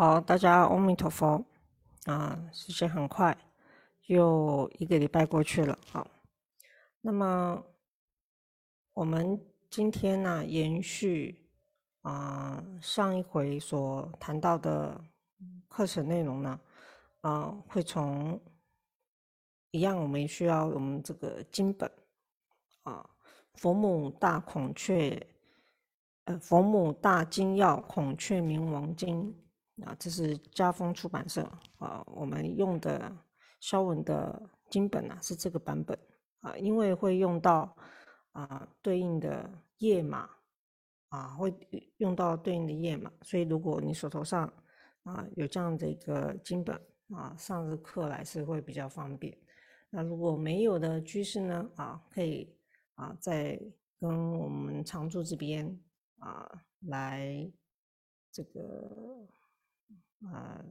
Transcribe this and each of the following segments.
好，大家阿弥陀佛啊！时间很快，又一个礼拜过去了。好，那么我们今天呢，延续啊上一回所谈到的课程内容呢，啊，会从一样，我们需要我们这个经本啊，《佛母大孔雀》呃，《佛母大金要孔雀明王经》。啊，这是家风出版社啊，我们用的肖文的经本啊，是这个版本啊，因为会用到啊对应的页码啊，会用到对应的页码，所以如果你手头上啊有这样的一个经本啊，上日课来是会比较方便。那如果没有的居士呢啊，可以啊在跟我们常住这边啊来这个。啊，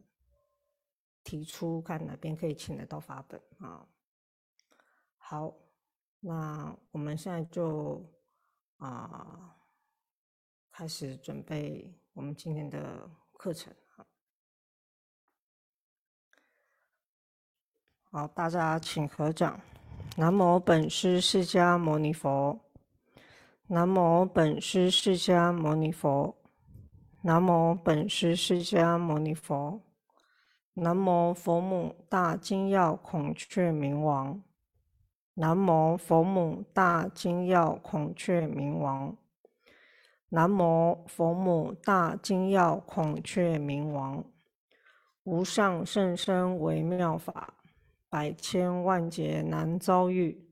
提出看哪边可以请得到法本啊？好，那我们现在就啊开始准备我们今天的课程啊好，大家请合掌。南无本师释迦牟尼佛。南无本师释迦牟尼佛。南无本师释迦牟尼佛，南无佛母大金要孔雀明王，南无佛母大金要孔雀明王，南无佛母大金要孔雀明王，无上甚深微妙法，百千万劫难遭遇，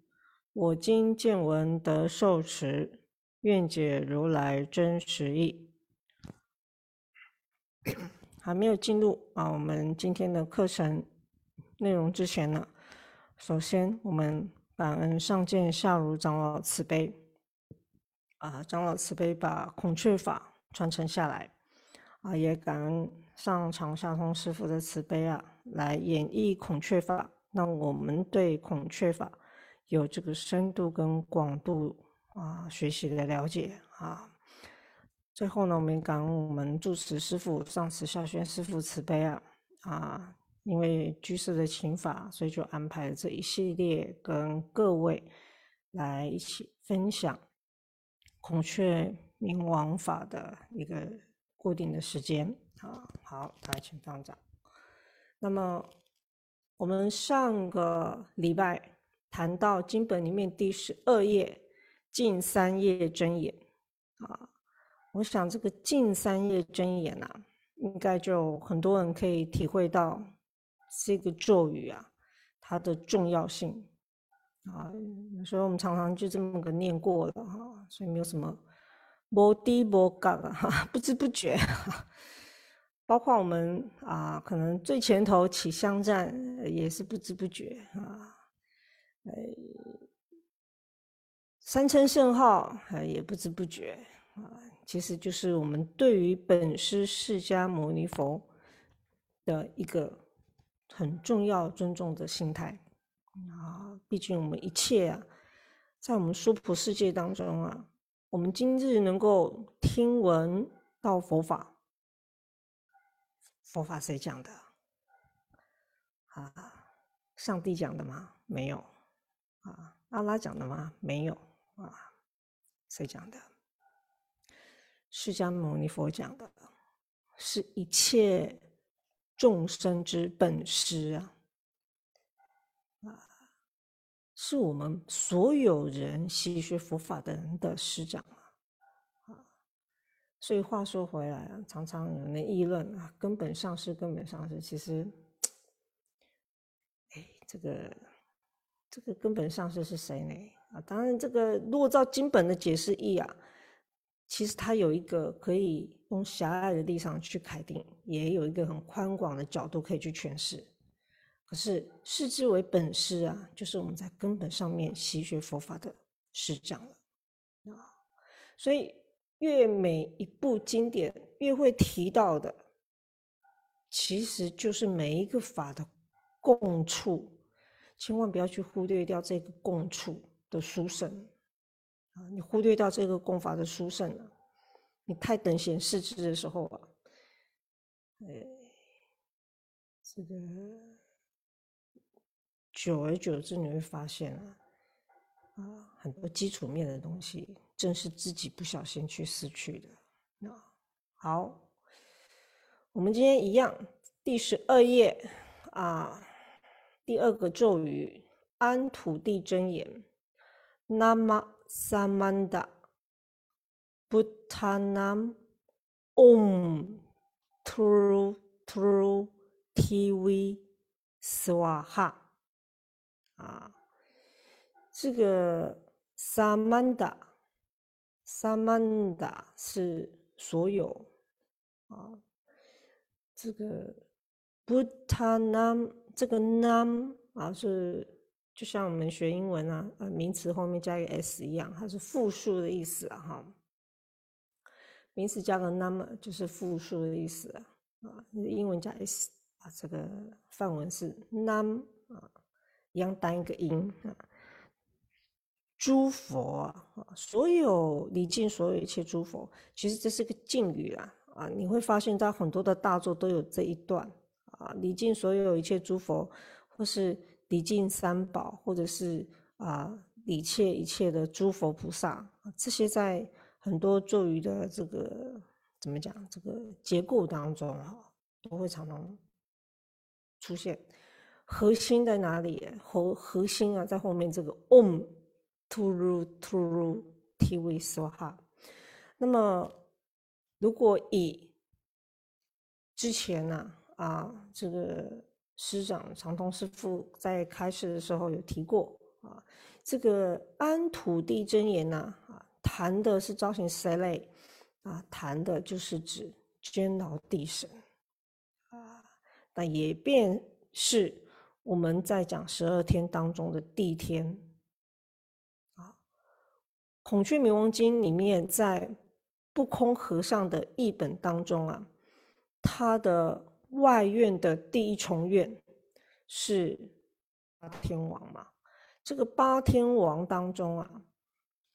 我今见闻得受持，愿解如来真实义。还没有进入啊，我们今天的课程内容之前呢，首先我们感恩上见下如长老慈悲啊，长老慈悲把孔雀法传承下来啊，也感恩上长下通师傅的慈悲啊，来演绎孔雀法，让我们对孔雀法有这个深度跟广度啊学习的了解啊。最后呢，我们感恩我们住持师父、上慈下宣师父慈悲啊啊！因为居士的请法，所以就安排了这一系列跟各位来一起分享孔雀明王法的一个固定的时间啊。好，大家请放掌。那么我们上个礼拜谈到经本里面第十二页近三页真言啊。我想这个近三页真言呐，应该就很多人可以体会到这个咒语啊，它的重要性啊。所以我们常常就这么个念过了哈，所以没有什么摩低摩嘎哈，不知不觉。包括我们啊，可能最前头起香站也是不知不觉啊，呃，三称圣号也不知不觉啊。其实就是我们对于本师释迦牟尼佛的一个很重要尊重的心态啊！毕竟我们一切啊，在我们娑婆世界当中啊，我们今日能够听闻到佛法，佛法谁讲的？啊，上帝讲的吗？没有。啊，阿拉讲的吗？没有。啊，谁讲的？释迦牟尼佛讲的，是一切众生之本师啊，啊，是我们所有人习学佛法的人的师长啊，所以话说回来啊，常常有人议论啊，根本上是根本上是，其实，哎，这个这个根本上是是谁呢？啊，当然这个如果照经本的解释义啊。其实它有一个可以用狭隘的立场去肯定，也有一个很宽广的角度可以去诠释。可是视之为本师啊，就是我们在根本上面习学佛法的师长了啊。所以越每一部经典越会提到的，其实就是每一个法的共处，千万不要去忽略掉这个共处的殊胜。啊，你忽略掉这个功法的殊胜了，你太等闲视之的时候啊，呃，这个久而久之，你会发现啊，啊，很多基础面的东西，正是自己不小心去失去的。那好，我们今天一样，第十二页啊，第二个咒语安土地真言，Nama Samanda Bhutanam Om Tru Tru TV Swaha 啊，这个 Samanda，Samanda 是所有啊，这个 Bhutanam 这个 nam 啊是就像我们学英文啊，呃名词后面加一个 s 一样，它是复数的意思啊哈。名词加个 nam 就是复数的意思啊，啊，英文加 s 啊，这个范文是 nam 啊，一样单一个音啊。诸佛啊，所有礼敬所有一切诸佛，其实这是个敬语啊啊，你会发现在很多的大作都有这一段啊，礼敬所有一切诸佛，或是礼敬三宝，或者是啊礼切一切的诸佛菩萨，这些在很多咒语的这个怎么讲这个结构当中啊，都会常常出现。核心在哪里？核核心啊，在后面这个 om。Turu Turu TV Swaha。那么，如果以之前呢啊，这个师长长通师傅在开始的时候有提过啊，这个安土地真言呢啊，谈的是招行三类啊，谈的就是指监牢地神啊，那也便是我们在讲十二天当中的地天。《啊孔雀明王经》里面，在不空和尚的译本当中啊，他的外院的第一重院是八天王嘛？这个八天王当中啊，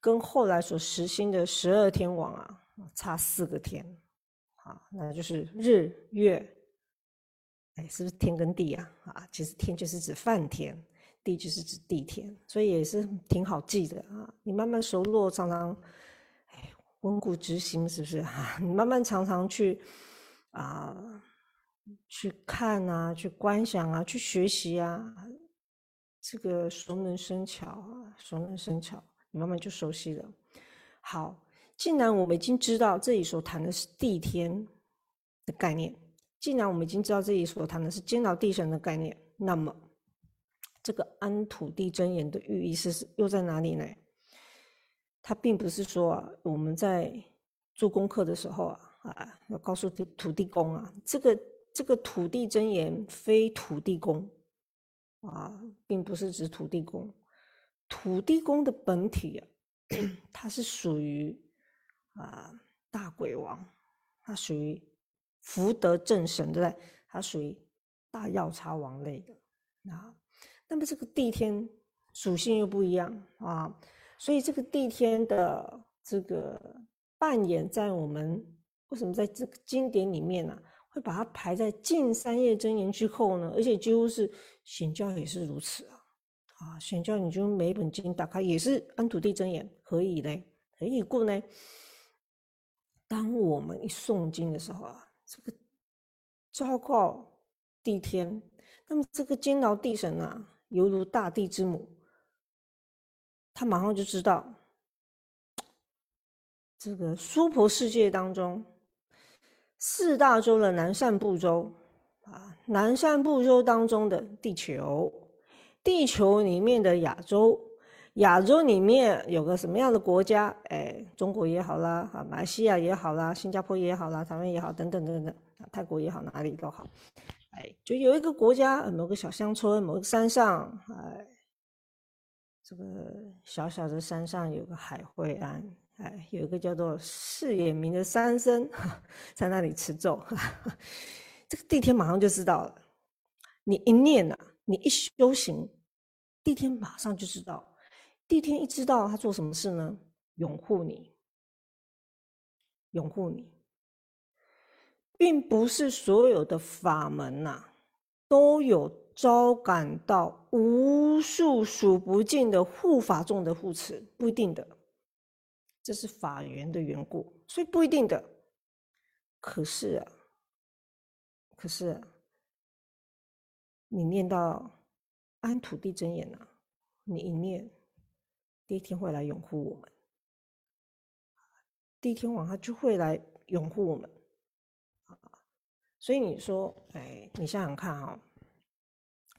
跟后来所实行的十二天王啊，差四个天，啊，那就是日月，哎，是不是天跟地啊？啊，其实天就是指梵天。地就是指地天，所以也是挺好记的啊。你慢慢熟络，常常哎，温故知新，是不是啊？你慢慢常常去啊，去看啊，去观想啊，去学习啊，这个熟能生巧啊，熟能生巧，你慢慢就熟悉了。好，既然我们已经知道这里所谈的是地天的概念，既然我们已经知道这里所谈的是监牢地神的概念，那么。这个安土地真言的寓意是又在哪里呢？它并不是说啊，我们在做功课的时候啊啊，要告诉土土地公啊，这个这个土地真言非土地公啊，并不是指土地公。土地公的本体啊，它是属于啊大鬼王，它属于福德正神，对不对？它属于大药叉王类的啊。那么这个地天属性又不一样啊，所以这个地天的这个扮演，在我们为什么在这个经典里面呢，会把它排在近三页真言之后呢？而且几乎是显教也是如此啊！啊，显教你就每一本经打开也是安土地真言，何以呢？何以故呢？当我们一诵经的时候啊，这个昭告地天，那么这个监牢地神啊。犹如大地之母，他马上就知道，这个娑婆世界当中，四大洲的南赡部洲啊，南赡部洲当中的地球，地球里面的亚洲，亚洲里面有个什么样的国家？哎，中国也好啦，啊，马来西亚也好啦，新加坡也好啦，台湾也好，等等等等，泰国也好，哪里都好。哎，就有一个国家，某个小乡村，某个山上，哎，这个小小的山上有个海会庵，哎，有一个叫做释眼明的山僧在那里持咒，这个地天马上就知道了。你一念呐，你一修行，地天马上就知道。地天一知道他做什么事呢？拥护你，拥护你。并不是所有的法门呐，都有招感到无数数不尽的护法众的护持，不一定的，这是法缘的缘故，所以不一定的。可是啊，可是啊，你念到安土地真言呐，你一念，第一天会来拥护我们，第一天晚上就会来拥护我们。所以你说，哎，你想想看哈，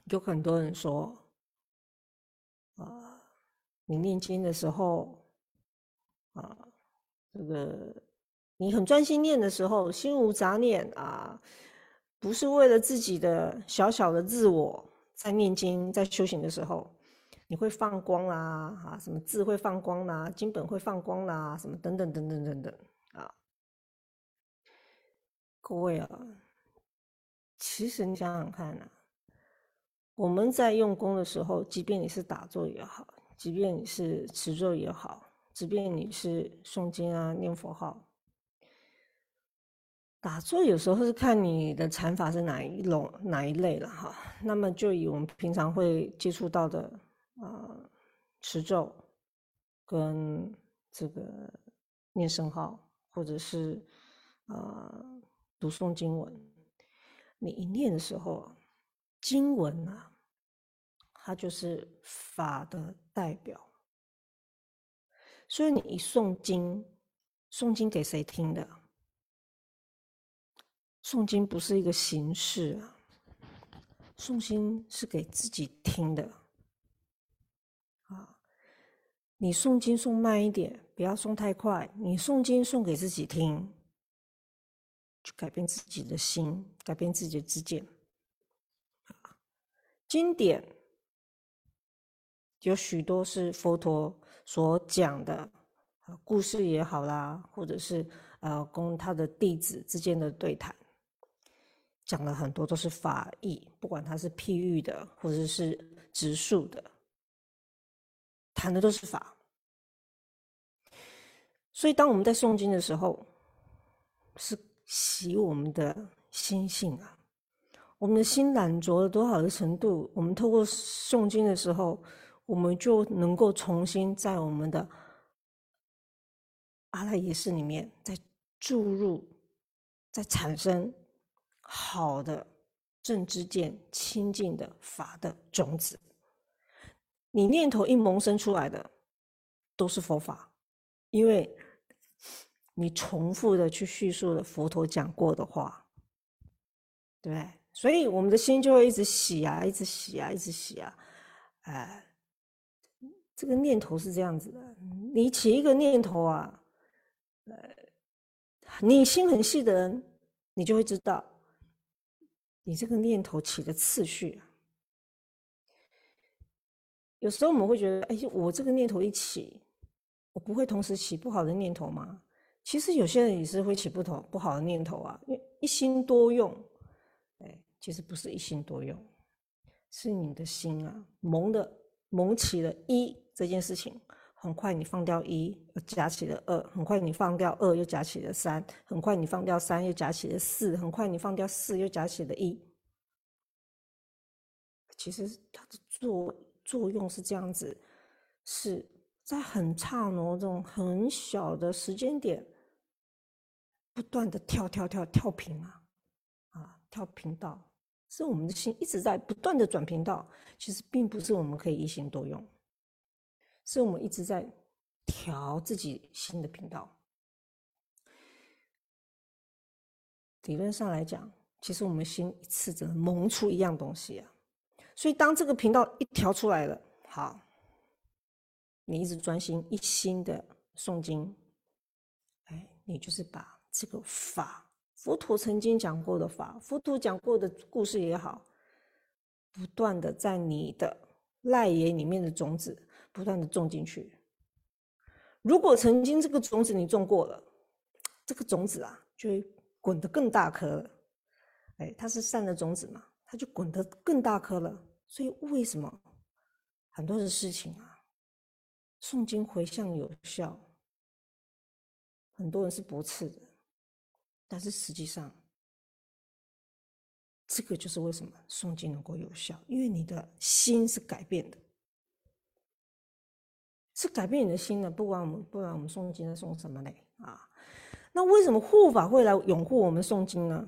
有很多人说，啊，你念经的时候，啊，这个你很专心念的时候，心无杂念啊，不是为了自己的小小的自我在念经，在修行的时候，你会放光啦，啊，什么字会放光啦，经本会放光啦，什么等等等等等等啊，各位啊。其实你想想看呐，我们在用功的时候，即便你是打坐也好，即便你是持咒也好，即便你是诵经啊、念佛号，打坐有时候是看你的禅法是哪一种哪一类了哈。那么就以我们平常会接触到的啊持咒跟这个念圣号，或者是啊读诵经文。你一念的时候，经文啊，它就是法的代表。所以你一诵经，诵经给谁听的？诵经不是一个形式啊，诵经是给自己听的。啊，你诵经诵慢一点，不要诵太快。你诵经诵给自己听。去改变自己的心，改变自己的知见。经典有许多是佛陀所讲的故事也好啦，或者是呃，供他的弟子之间的对谈，讲了很多都是法义，不管他是譬喻的，或者是直述的，谈的都是法。所以，当我们在诵经的时候，是。洗我们的心性啊！我们的心懒浊了多少的程度？我们透过诵经的时候，我们就能够重新在我们的阿赖耶识里面再注入、再产生好的正知见、清净的法的种子。你念头一萌生出来的，都是佛法，因为。你重复的去叙述了佛陀讲过的话，对所以我们的心就会一直洗啊，一直洗啊，一直洗啊，哎，这个念头是这样子的。你起一个念头啊，呃，你心很细的人，你就会知道，你这个念头起的次序。啊有时候我们会觉得，哎，我这个念头一起，我不会同时起不好的念头吗？其实有些人也是会起不同不好的念头啊，因为一心多用，哎，其实不是一心多用，是你的心啊蒙的蒙起了一这件事情，很快你放掉一，又夹起了二，很快你放掉二，又夹起了三，很快你放掉三，又夹起了四，很快你放掉四，又夹起了一。其实它的作作用是这样子，是在很刹那这种很小的时间点。不断的跳跳跳跳频啊，啊跳频道，是我们的心一直在不断的转频道。其实并不是我们可以一心多用，是我们一直在调自己心的频道。理论上来讲，其实我们心一次只能萌出一样东西啊。所以当这个频道一调出来了，好，你一直专心一心的诵经，哎，你就是把。这个法，佛陀曾经讲过的法，佛陀讲过的故事也好，不断的在你的赖耶里面的种子不断的种进去。如果曾经这个种子你种过了，这个种子啊就会滚得更大颗了。哎，它是善的种子嘛，它就滚得更大颗了。所以为什么很多的事情啊，诵经回向有效，很多人是驳斥的。但是实际上，这个就是为什么诵经能够有效，因为你的心是改变的，是改变你的心的。不管我们不管我们诵经在诵什么嘞啊？那为什么护法会来拥护我们诵经呢？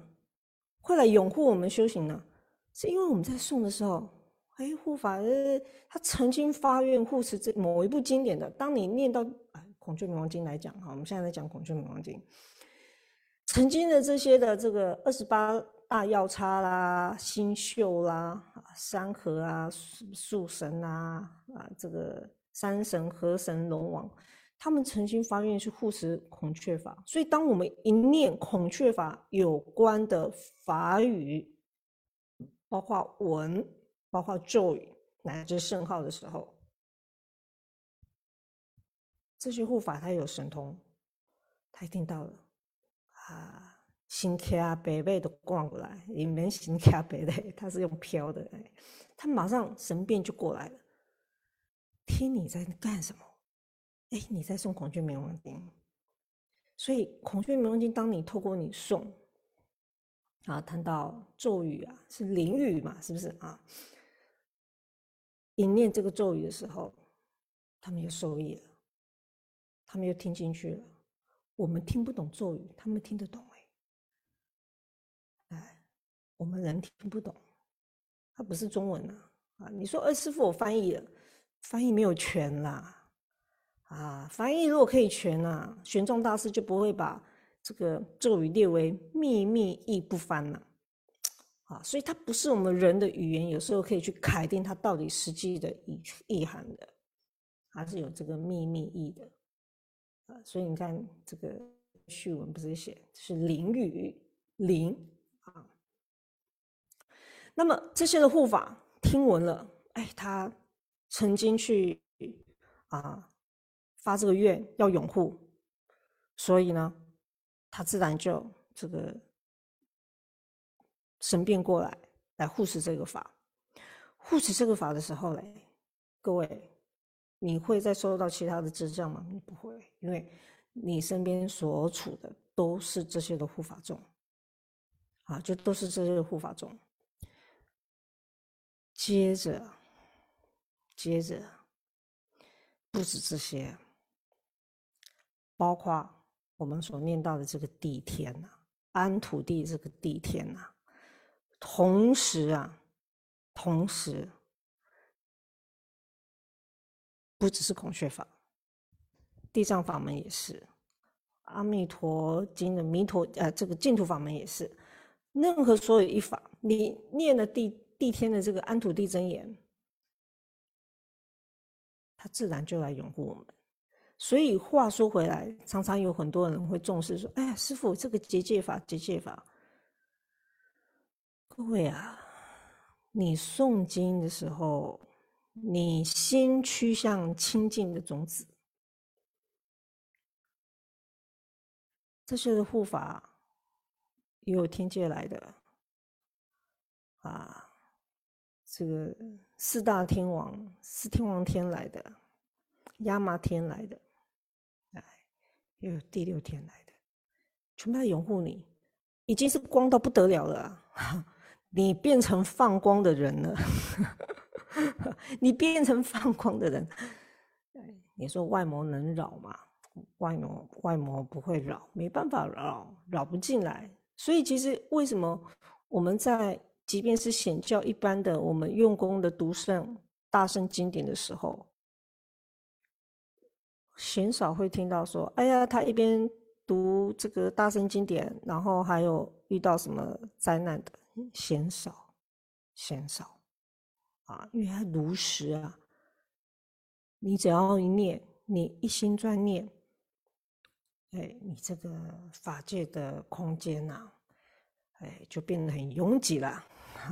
会来拥护我们修行呢？是因为我们在诵的时候，哎，护法呃，他曾经发愿护持这某一部经典的。当你念到《孔雀明王经》来讲哈，我们现在在讲《孔雀明王经》，曾经的这些的这个二十八大要叉啦、星宿啦、山河啊、树神啊、啊这个山神、河神、龙王，他们曾经发愿去护持孔雀法。所以，当我们一念孔雀法有关的法语，包括文，包括咒语乃至圣号的时候，这些护法他有神通，他一听到了啊，新卡北北都逛过来，里面新卡北北，他是用飘的，他马上神变就过来了，听你在干什么？哎，你在送孔雀明王经，所以孔雀明王经，当你透过你诵。啊，谈到咒语啊，是灵语嘛，是不是啊？一念这个咒语的时候，他们就受益了，他们又听进去了。我们听不懂咒语，他们听得懂哎。哎，我们人听不懂，它不是中文啊。啊，你说，呃，师傅，我翻译了，翻译没有全啦。啊，翻译如果可以全啊，玄奘大师就不会把。这个咒语列为秘密译不翻了，啊，所以它不是我们人的语言，有时候可以去肯定它到底实际的意意涵的，还是有这个秘密意的，啊，所以你看这个序文不是写是灵语灵啊，那么这些的护法听闻了，哎，他曾经去啊发这个愿要拥护，所以呢。他自然就这个神变过来，来护持这个法。护持这个法的时候嘞，各位，你会再收到其他的支教吗？你不会，因为你身边所处的都是这些的护法众，啊，就都是这些护法众。接着，接着，不止这些，包括。我们所念到的这个地天呐，安土地这个地天呐，同时啊，同时不只是孔雀法，地藏法门也是，阿弥陀经的弥陀呃这个净土法门也是，任何所有一法，你念了地地天的这个安土地真言，他自然就来拥护我们。所以话说回来，常常有很多人会重视说：“哎呀，师傅，这个结界法，结界法。”各位啊，你诵经的时候，你心趋向清净的种子，这些的护法也有天界来的啊，这个四大天王、四天王天来的，亚麻天来的。又有第六天来的，全部在拥护你，已经是光到不得了了。你变成放光的人了，你变成放光的人。你说外魔能扰吗？外魔外魔不会扰，没办法扰，扰不进来。所以其实为什么我们在即便是显教一般的，我们用功的读圣大圣经典的时候。鲜少会听到说：“哎呀，他一边读这个大圣经典，然后还有遇到什么灾难的，鲜少，鲜少啊！因为他如实啊，你只要一念，你一心专念，哎，你这个法界的空间呐，哎，就变得很拥挤了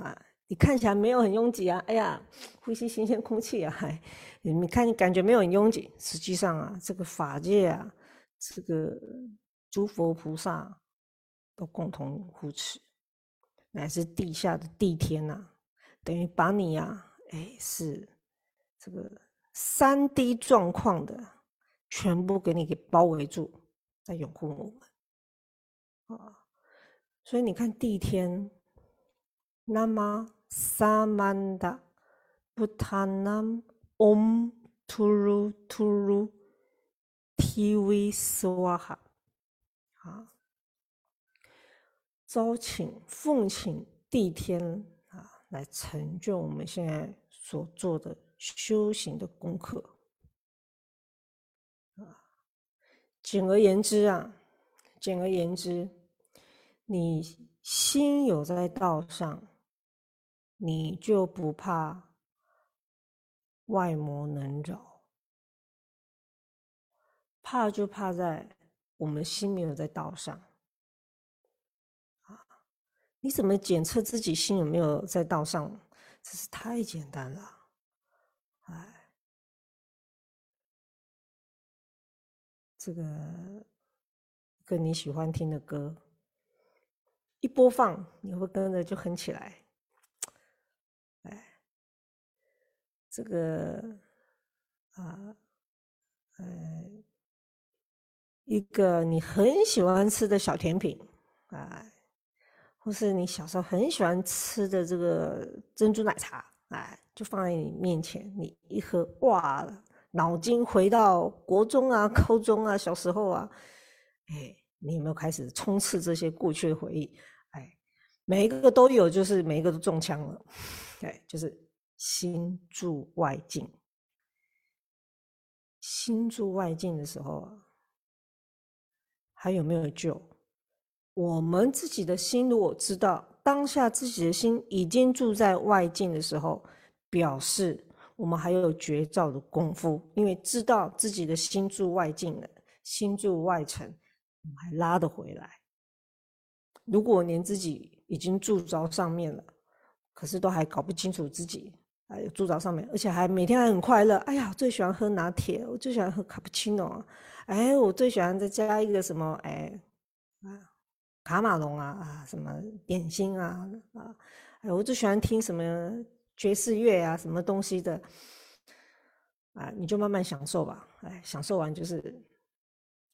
啊！你看起来没有很拥挤啊，哎呀，呼吸新鲜空气啊，还。”你看，你感觉没有很拥挤，实际上啊，这个法界啊，这个诸佛菩萨都共同护持，乃至地下的地天呐，等于把你呀，哎，是这个三 D 状况的，全部给你给包围住，在拥护我们啊。所以你看地天 nama samanda bhutanam om turu Turu TV swaha。啊，招请奉请地天啊，来成就我们现在所做的修行的功课。啊，简而言之啊，简而言之，你心有在道上，你就不怕外魔能扰，怕就怕在。我们心没有在道上，啊，你怎么检测自己心有没有在道上？这是太简单了，哎，这个跟你喜欢听的歌一播放，你会跟着就哼起来，哎，这个啊，呃。一个你很喜欢吃的小甜品，啊，或是你小时候很喜欢吃的这个珍珠奶茶，啊，就放在你面前，你一喝，哇，脑筋回到国中啊、高中啊、小时候啊，哎，你有没有开始冲刺这些过去的回忆？哎，每一个都有，就是每一个都中枪了，对，就是心住外境，心住外境的时候啊。还有没有救？我们自己的心，如果知道当下自己的心已经住在外境的时候，表示我们还有绝招的功夫，因为知道自己的心住外境了，心住外层，还拉得回来。如果连自己已经住着上面了，可是都还搞不清楚自己啊有住着上面，而且还每天还很快乐。哎呀，最喜欢喝拿铁，我最喜欢喝卡布奇诺。哎，我最喜欢再加一个什么？哎，啊，卡马龙啊啊，什么点心啊啊！哎，我最喜欢听什么爵士乐啊，什么东西的啊？你就慢慢享受吧。哎，享受完就是，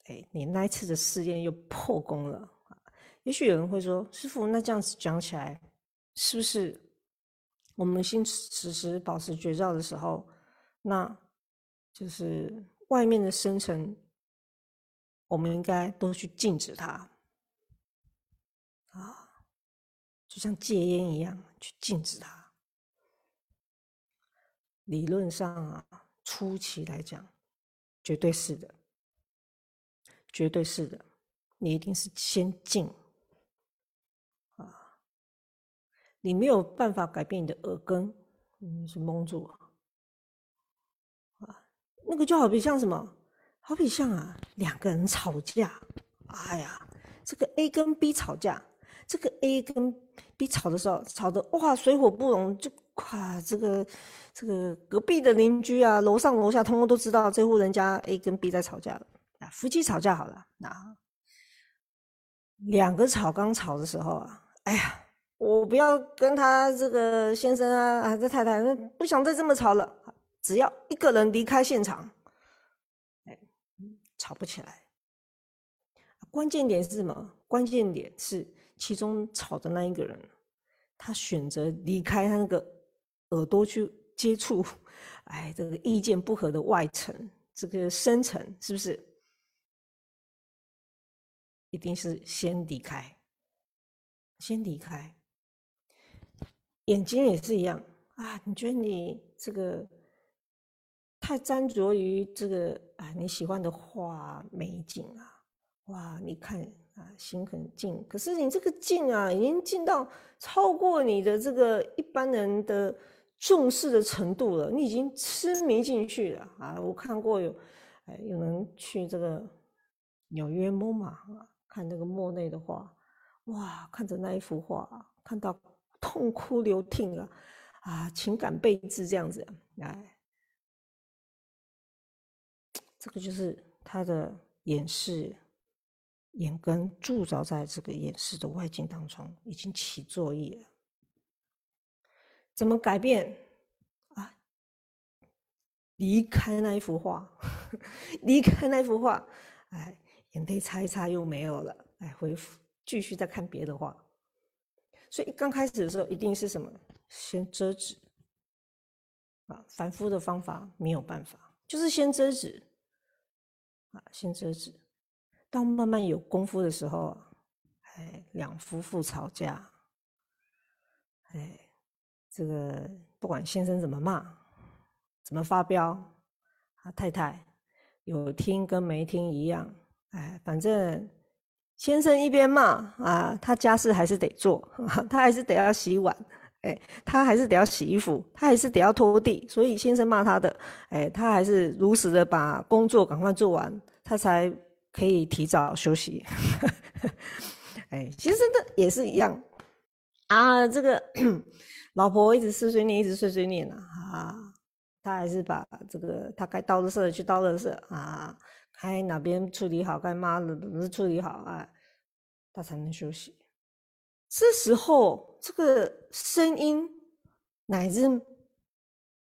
哎，你那一次的试验又破功了！也许有人会说，师傅，那这样子讲起来，是不是我们心时时保持绝照的时候，那就是外面的生成？我们应该都去禁止它，啊，就像戒烟一样，去禁止它。理论上啊，初期来讲，绝对是的，绝对是的，你一定是先禁，啊，你没有办法改变你的耳根，你是蒙住，啊，那个就好比像什么？好比像啊，两个人吵架，哎呀，这个 A 跟 B 吵架，这个 A 跟 B 吵的时候，吵得哇水火不容，就哇这个这个隔壁的邻居啊，楼上楼下通通都知道这户人家 A 跟 B 在吵架了啊，夫妻吵架好了，那两个吵刚吵的时候啊，哎呀，我不要跟他这个先生啊啊这太太不想再这么吵了，只要一个人离开现场。吵不起来，关键点是什么？关键点是其中吵的那一个人，他选择离开他那个耳朵去接触，哎，这个意见不合的外层，这个深层是不是？一定是先离开，先离开。眼睛也是一样啊，你觉得你这个？太沾着于这个啊，你喜欢的画美景啊，哇！你看啊，心很静，可是你这个静啊，已经静到超过你的这个一般人的重视的程度了，你已经痴迷进去了啊！我看过有，哎，有人去这个纽约 MoMA 啊，看那个莫内的画，哇！看着那一幅画，看到痛哭流涕啊，啊，情感倍至这样子，哎。这个就是他的眼视，眼根铸造在这个眼视的外境当中，已经起作用了。怎么改变啊？离开那一幅画，离开那幅画，哎，眼泪擦一擦又没有了，哎，恢复，继续再看别的画。所以刚开始的时候一定是什么？先遮止啊，反复的方法没有办法，就是先遮止啊，先遮止。到慢慢有功夫的时候，哎，两夫妇吵架，哎，这个不管先生怎么骂，怎么发飙，啊，太太有听跟没听一样，哎，反正。先生一边骂啊，他家事还是得做，他还是得要洗碗，哎，他还是得要洗衣服，他还是得要拖地。所以先生骂他的，哎，他还是如实的把工作赶快做完，他才可以提早休息。哎，其实这也是一样啊。这个 老婆一直碎碎念，一直碎碎念啊，他还是把这个他该倒垃圾去倒的事啊。该哪边处理好，该骂的都是处理好啊，他才能休息。这时候，这个声音乃至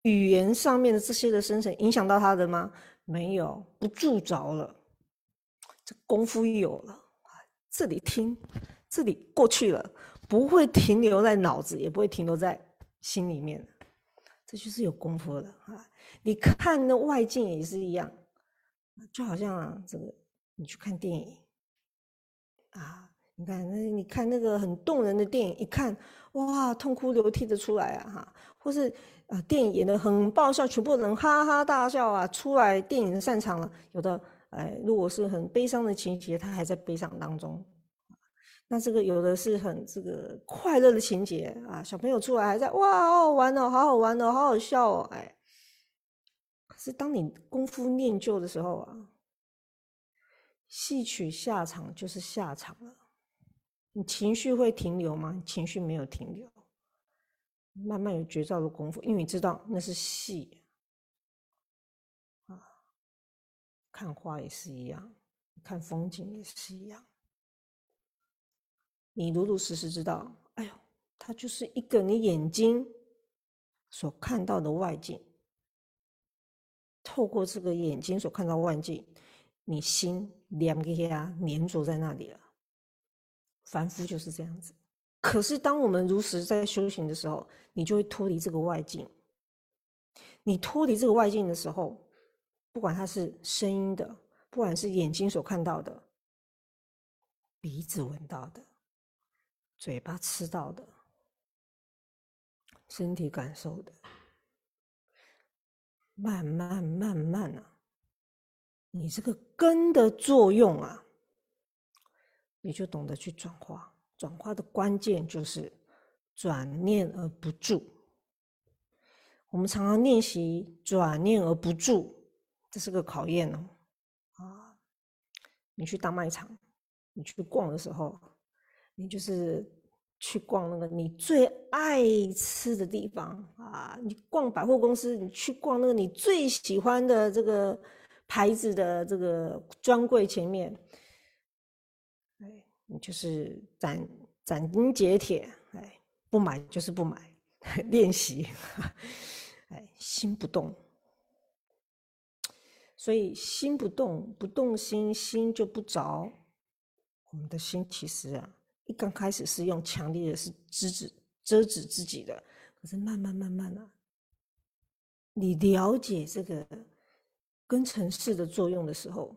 语言上面的这些的生成，影响到他的吗？没有，不住着了。这功夫有了啊，这里听，这里过去了，不会停留在脑子，也不会停留在心里面。这就是有功夫的啊！你看那外境也是一样。就好像啊这个，你去看电影啊，你看那你看那个很动人的电影，一看哇，痛哭流涕的出来啊哈，或是啊电影演的很爆笑，全部人哈哈大笑啊，出来电影散场了。有的哎，如果是很悲伤的情节，他还在悲伤当中。那这个有的是很这个快乐的情节啊，小朋友出来还在哇，好好玩哦，好好玩哦，好好笑哦，哎。是当你功夫念旧的时候啊，戏曲下场就是下场了。你情绪会停留吗？情绪没有停留，慢慢有绝招的功夫，因为你知道那是戏啊。看花也是一样，看风景也是一样。你如如实实知道，哎呦，它就是一个你眼睛所看到的外境。透过这个眼睛所看到外境，你心两个呀粘着在那里了。凡夫就是这样子。可是当我们如实在修行的时候，你就会脱离这个外境。你脱离这个外境的时候，不管它是声音的，不管是眼睛所看到的，鼻子闻到的，嘴巴吃到的，身体感受的。慢慢慢慢啊，你这个根的作用啊，你就懂得去转化。转化的关键就是转念而不住。我们常常练习转念而不住，这是个考验哦。啊，你去大卖场，你去逛的时候，你就是。去逛那个你最爱吃的地方啊！你逛百货公司，你去逛那个你最喜欢的这个牌子的这个专柜前面，哎，你就是斩斩钉截铁，哎，不买就是不买，练习，哎，心不动，所以心不动，不动心，心就不着。我们的心其实啊。一刚开始是用强烈的是遮止遮止自己的，可是慢慢慢慢的，你了解这个跟尘世的作用的时候，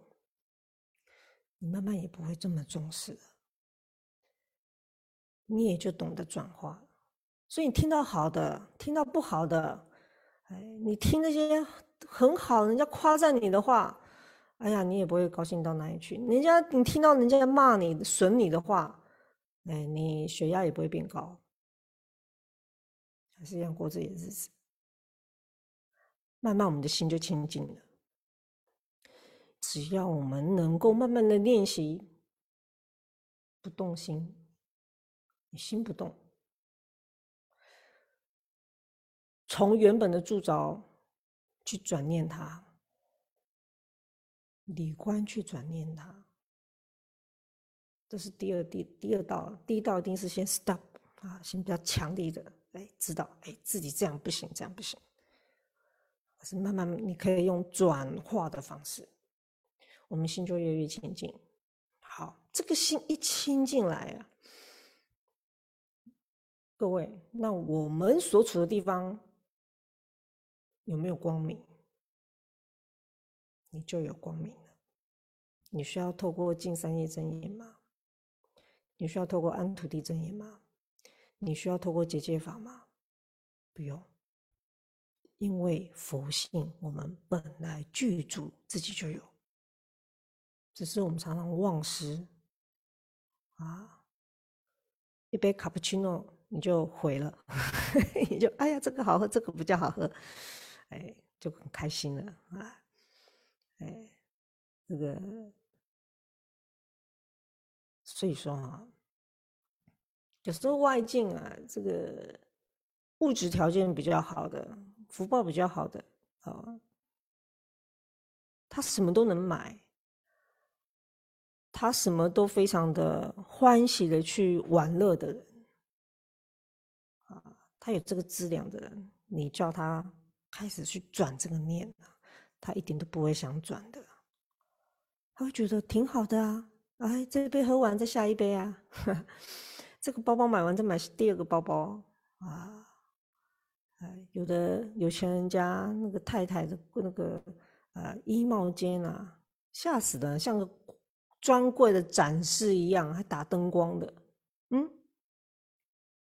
你慢慢也不会这么重视了，你也就懂得转化。所以你听到好的，听到不好的，哎，你听那些很好人家夸赞你的话，哎呀，你也不会高兴到哪里去。人家你听到人家骂你损你的话。哎，你血压也不会变高，还是一样过自己的日子。慢慢，我们的心就清净了。只要我们能够慢慢的练习，不动心，你心不动，从原本的住着去转念它，理观去转念它。这是第二第第二道，第一道一定是先 stop 啊，先比较强力的，哎，知道，哎，自己这样不行，这样不行，是慢慢你可以用转化的方式，我们心就越来越清净。好，这个心一清进来啊，各位，那我们所处的地方有没有光明？你就有光明了。你需要透过进三业真言吗？你需要透过安土地真言吗？你需要透过结界法吗？不用，因为佛性我们本来具足自己就有，只是我们常常忘失啊，一杯卡布奇诺。你就毁了，你就哎呀，这个好喝，这个不叫好喝，哎，就很开心了啊，哎，这个，所以说啊，有时候外境啊，这个物质条件比较好的，福报比较好的啊，他什么都能买，他什么都非常的欢喜的去玩乐的人。啊他有这个资粮的人，你叫他开始去转这个念他一点都不会想转的，他会觉得挺好的啊！哎，这一杯喝完再下一杯啊！这个包包买完再买第二个包包啊！哎，有的有钱人家那个太太的那个啊衣帽间啊，吓死人，像个专柜的展示一样，还打灯光的，嗯，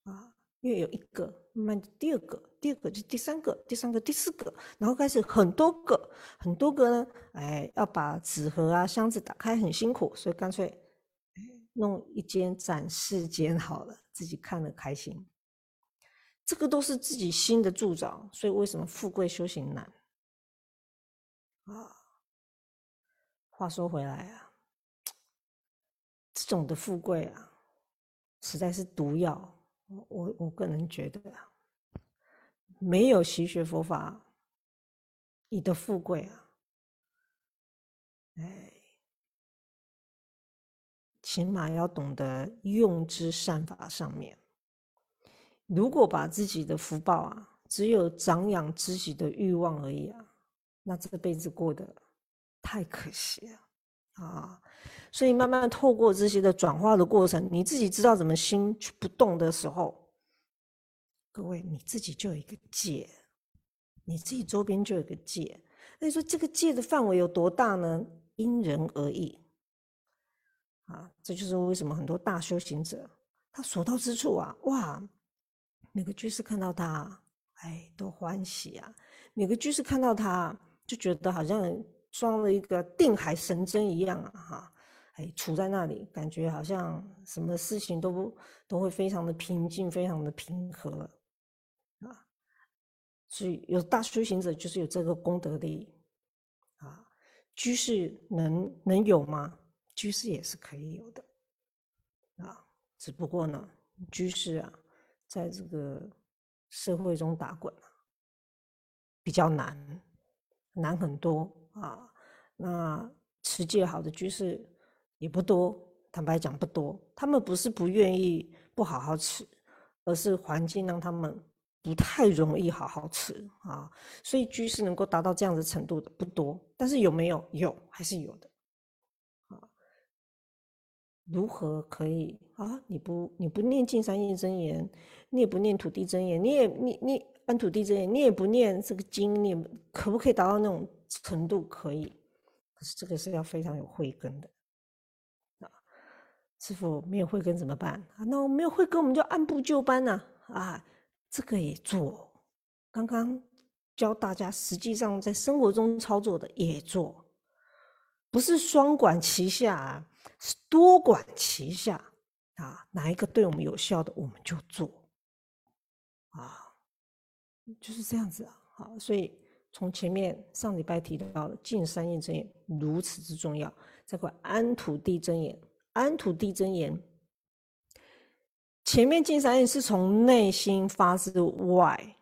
啊，因为有一个。慢慢第二个，第二个就第三个，第三个第四个，然后开始很多个，很多个呢，哎，要把纸盒啊箱子打开很辛苦，所以干脆弄一间展示间好了，自己看了开心。这个都是自己新的铸造，所以为什么富贵修行难啊？话说回来啊，这种的富贵啊，实在是毒药。我我个人觉得啊，没有习学佛法，你的富贵啊，哎，起码要懂得用之善法上面。如果把自己的福报啊，只有长养自己的欲望而已啊，那这辈子过得太可惜了啊。所以慢慢透过这些的转化的过程，你自己知道怎么心不动的时候，各位你自己就有一个界，你自己周边就有一个界。那你说这个界的范围有多大呢？因人而异。啊，这就是为什么很多大修行者，他所到之处啊，哇，每个居士看到他，哎，都欢喜啊；每个居士看到他，就觉得好像装了一个定海神针一样啊，哈。哎，杵在那里，感觉好像什么事情都不都会非常的平静，非常的平和，所以有大修行者就是有这个功德力，啊，居士能能有吗？居士也是可以有的，啊，只不过呢，居士啊，在这个社会中打滚，比较难，难很多啊。那持戒好的居士。也不多，坦白讲不多。他们不是不愿意不好好吃，而是环境让他们不太容易好好吃啊。所以居士能够达到这样的程度的不多，但是有没有？有，还是有的。啊，如何可以啊？你不你不念净三业真言，你也不念土地真言，你也你你按土地真言，你也不念这个经，你可不可以达到那种程度？可以，可是这个是要非常有慧根的啊。师傅没有慧根怎么办？那我没有慧根，我们就按部就班呢啊！这个也做，刚刚教大家，实际上在生活中操作的也做，不是双管齐下，啊，是多管齐下啊！哪一个对我们有效的，我们就做啊，就是这样子啊！好，所以从前面上礼拜提到的净三业真言如此之重要，这块安土地真言。安土地真言，前面进三业是从内心发自外，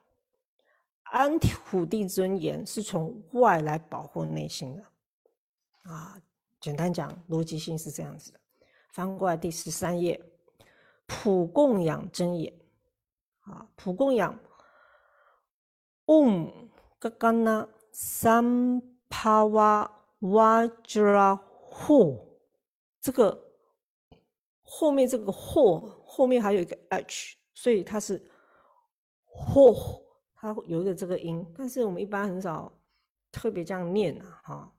安土地真言是从外来保护内心的。啊，简单讲，逻辑性是这样子的。翻过来第十三页，普供养真言，啊，普供养，Om Gana Sampava Vajrahu，这个。后面这个“或”后面还有一个 “h”，所以它是嚯，它有一个这个音，但是我们一般很少特别这样念啊，哈。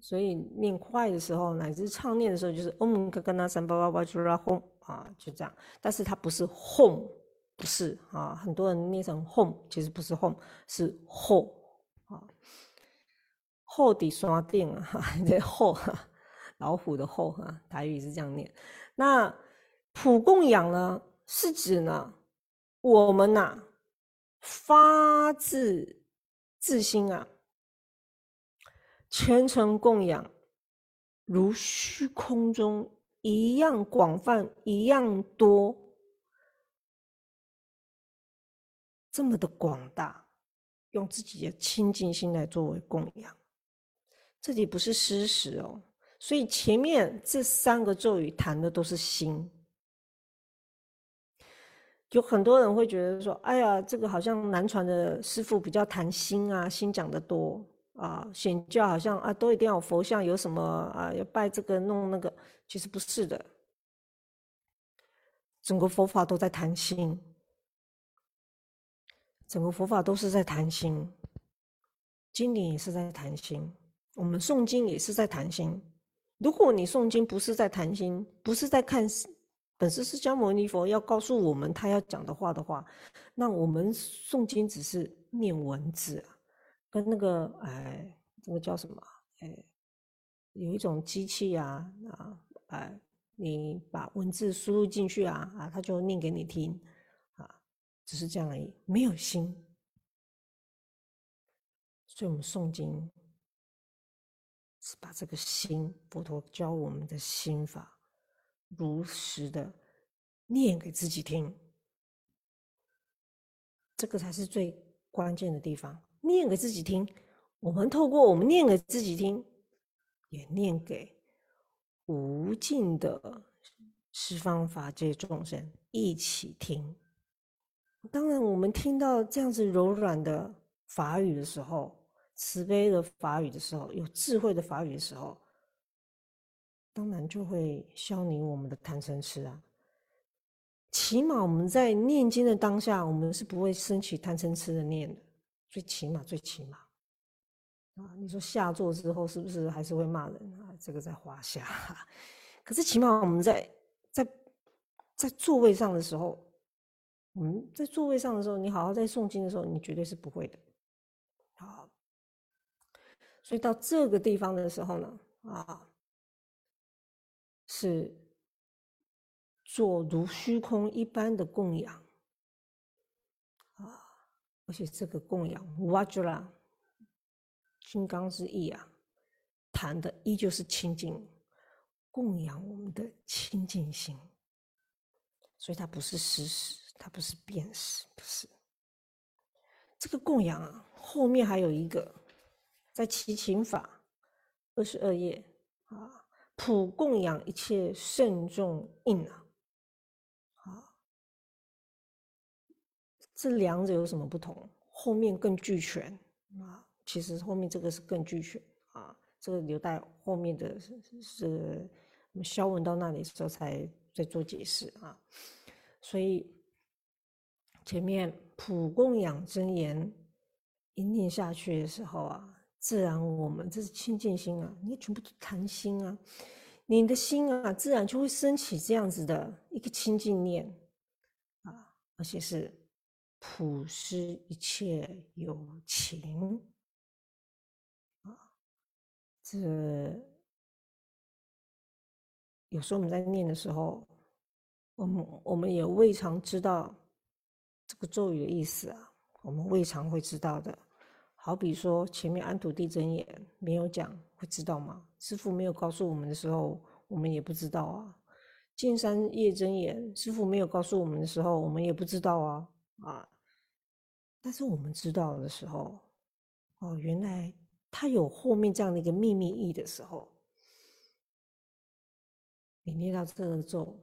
所以念快的时候，乃至唱念的时候，就是嗡嘎嘎那三八八八就啦轰啊，就这样。但是它不是轰，不是啊，很多人念成轰，其实不是轰，是吼啊。后底刷定啊，这后老虎的后哈，台语是这样念。那普供养呢，是指呢，我们呐发自自心啊。虔诚供养，如虚空中一样广泛，一样多，这么的广大，用自己的清净心来作为供养，这里不是施食哦。所以前面这三个咒语谈的都是心，有很多人会觉得说：“哎呀，这个好像南传的师傅比较谈心啊，心讲的多。”啊，显教好像啊，都一定要佛像，有什么啊，要拜这个弄那个，其实不是的。整个佛法都在谈心，整个佛法都是在谈心，经典也是在谈心，我们诵经也是在谈心。如果你诵经不是在谈心，不是在看本师释迦牟尼佛要告诉我们他要讲的话的话，那我们诵经只是念文字啊。跟那个哎，这个叫什么？哎，有一种机器啊啊哎，你把文字输入进去啊啊，他就念给你听啊，只是这样而已，没有心。所以我们诵经是把这个心，佛陀教我们的心法，如实的念给自己听，这个才是最关键的地方。念给自己听，我们透过我们念给自己听，也念给无尽的十方法界众生一起听。当然，我们听到这样子柔软的法语的时候，慈悲的法语的时候，有智慧的法语的时候，当然就会消弭我们的贪嗔痴啊。起码我们在念经的当下，我们是不会升起贪嗔痴的念的。最起码，最起码，啊，你说下座之后是不是还是会骂人啊？这个在华夏，可是起码我们在在在座位上的时候，我们在座位上的时候，你好好在诵经的时候，你绝对是不会的，好。所以到这个地方的时候呢，啊，是做如虚空一般的供养啊。而且这个供养瓦吉拉金刚之意啊，谈的依旧是清净供养我们的清净心，所以它不是实时，它不是辨识，不是这个供养啊。后面还有一个在齐秦法二十二页啊，普供养一切圣众印啊。这两者有什么不同？后面更俱全啊，其实后面这个是更俱全啊，这个留待后面的是是消文到那里时候才再做解释啊。所以前面普供养真言一念下去的时候啊，自然我们这是清净心啊，你全部都谈心啊，你的心啊，自然就会升起这样子的一个清净念啊，而且是。普施一切有情啊，这有时候我们在念的时候，我们我们也未尝知道这个咒语的意思啊，我们未尝会知道的。好比说前面安土地真言没有讲，会知道吗？师傅没有告诉我们的时候，我们也不知道啊。金山夜真言，师傅没有告诉我们的时候，我们也不知道啊啊。但是我们知道的时候，哦，原来他有后面这样的一个秘密意的时候，你念到这个咒，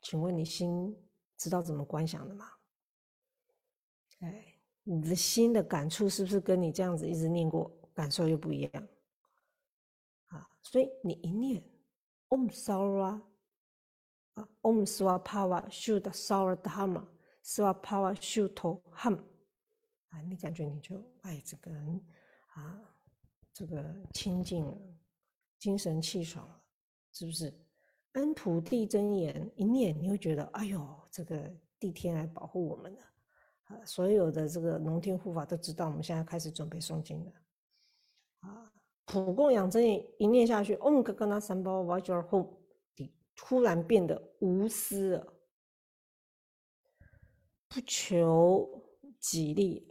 请问你心知道怎么观想的吗？哎，你的心的感触是不是跟你这样子一直念过，感受又不一样？啊，所以你一念 Om Sara 啊，Om Swapava Shuddha Saradharma，Swapava Shuddho Ham，啊，你感觉你就哎，这个人啊，这个清净了，精神气爽了，是不是？恩普地真言一念，你会觉得哎呦，这个地天来保护我们的，啊，所有的这个龙天护法都知道，我们现在开始准备诵经了，啊，普供养真一念下去，Om 格格那三宝 Vajra Hum，你突然变得无私了，不求己利，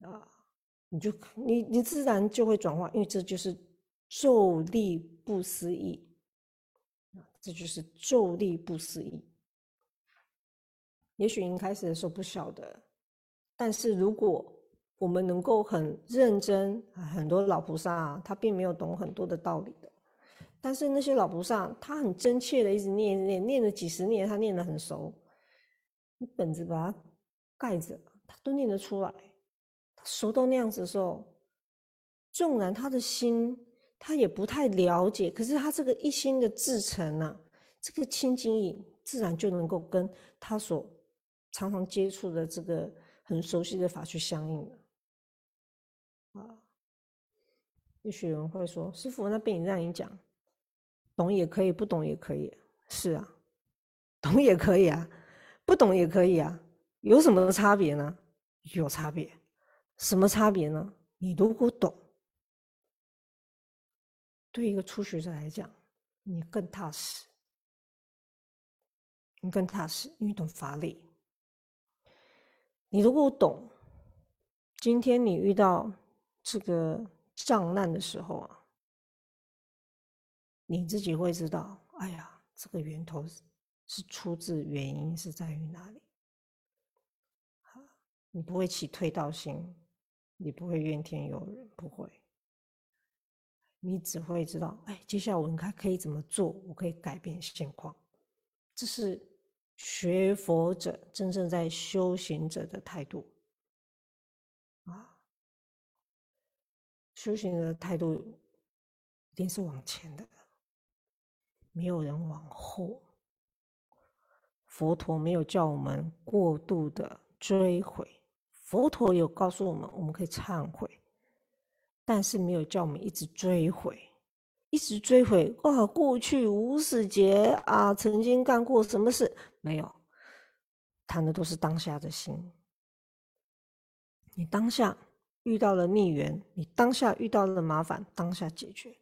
啊，你就你你自然就会转化，因为这就是咒力不思议。这就是咒力不思议。也许您开始的时候不晓得，但是如果我们能够很认真，很多老菩萨啊他并没有懂很多的道理的，但是那些老菩萨他很真切的一直念念念了几十年，他念得很熟，你本子把它盖着，他都念得出来。熟到那样子的时候，纵然他的心。他也不太了解，可是他这个一心的至诚啊，这个清净意，自然就能够跟他所常常接触的这个很熟悉的法去相应了。啊，也许有人会说：“师傅，那被你让你讲，懂也可以，不懂也可以。”是啊，懂也可以啊，不懂也可以啊，有什么差别呢？有差别，什么差别呢？你如果懂。对一个初学者来讲，你更踏实，你更踏实，因为懂法理。你如果懂，今天你遇到这个障难的时候啊，你自己会知道，哎呀，这个源头是出自原因是在于哪里。你不会起退道心，你不会怨天尤人，不会。你只会知道，哎，接下来我应该可以怎么做？我可以改变现况。这是学佛者真正在修行者的态度啊！修行的态度一定是往前的，没有人往后。佛陀没有叫我们过度的追悔，佛陀有告诉我们，我们可以忏悔。但是没有叫我们一直追悔，一直追悔哇！过去无始劫啊，曾经干过什么事？没有，谈的都是当下的心。你当下遇到了逆缘，你当下遇到了麻烦，当下解决，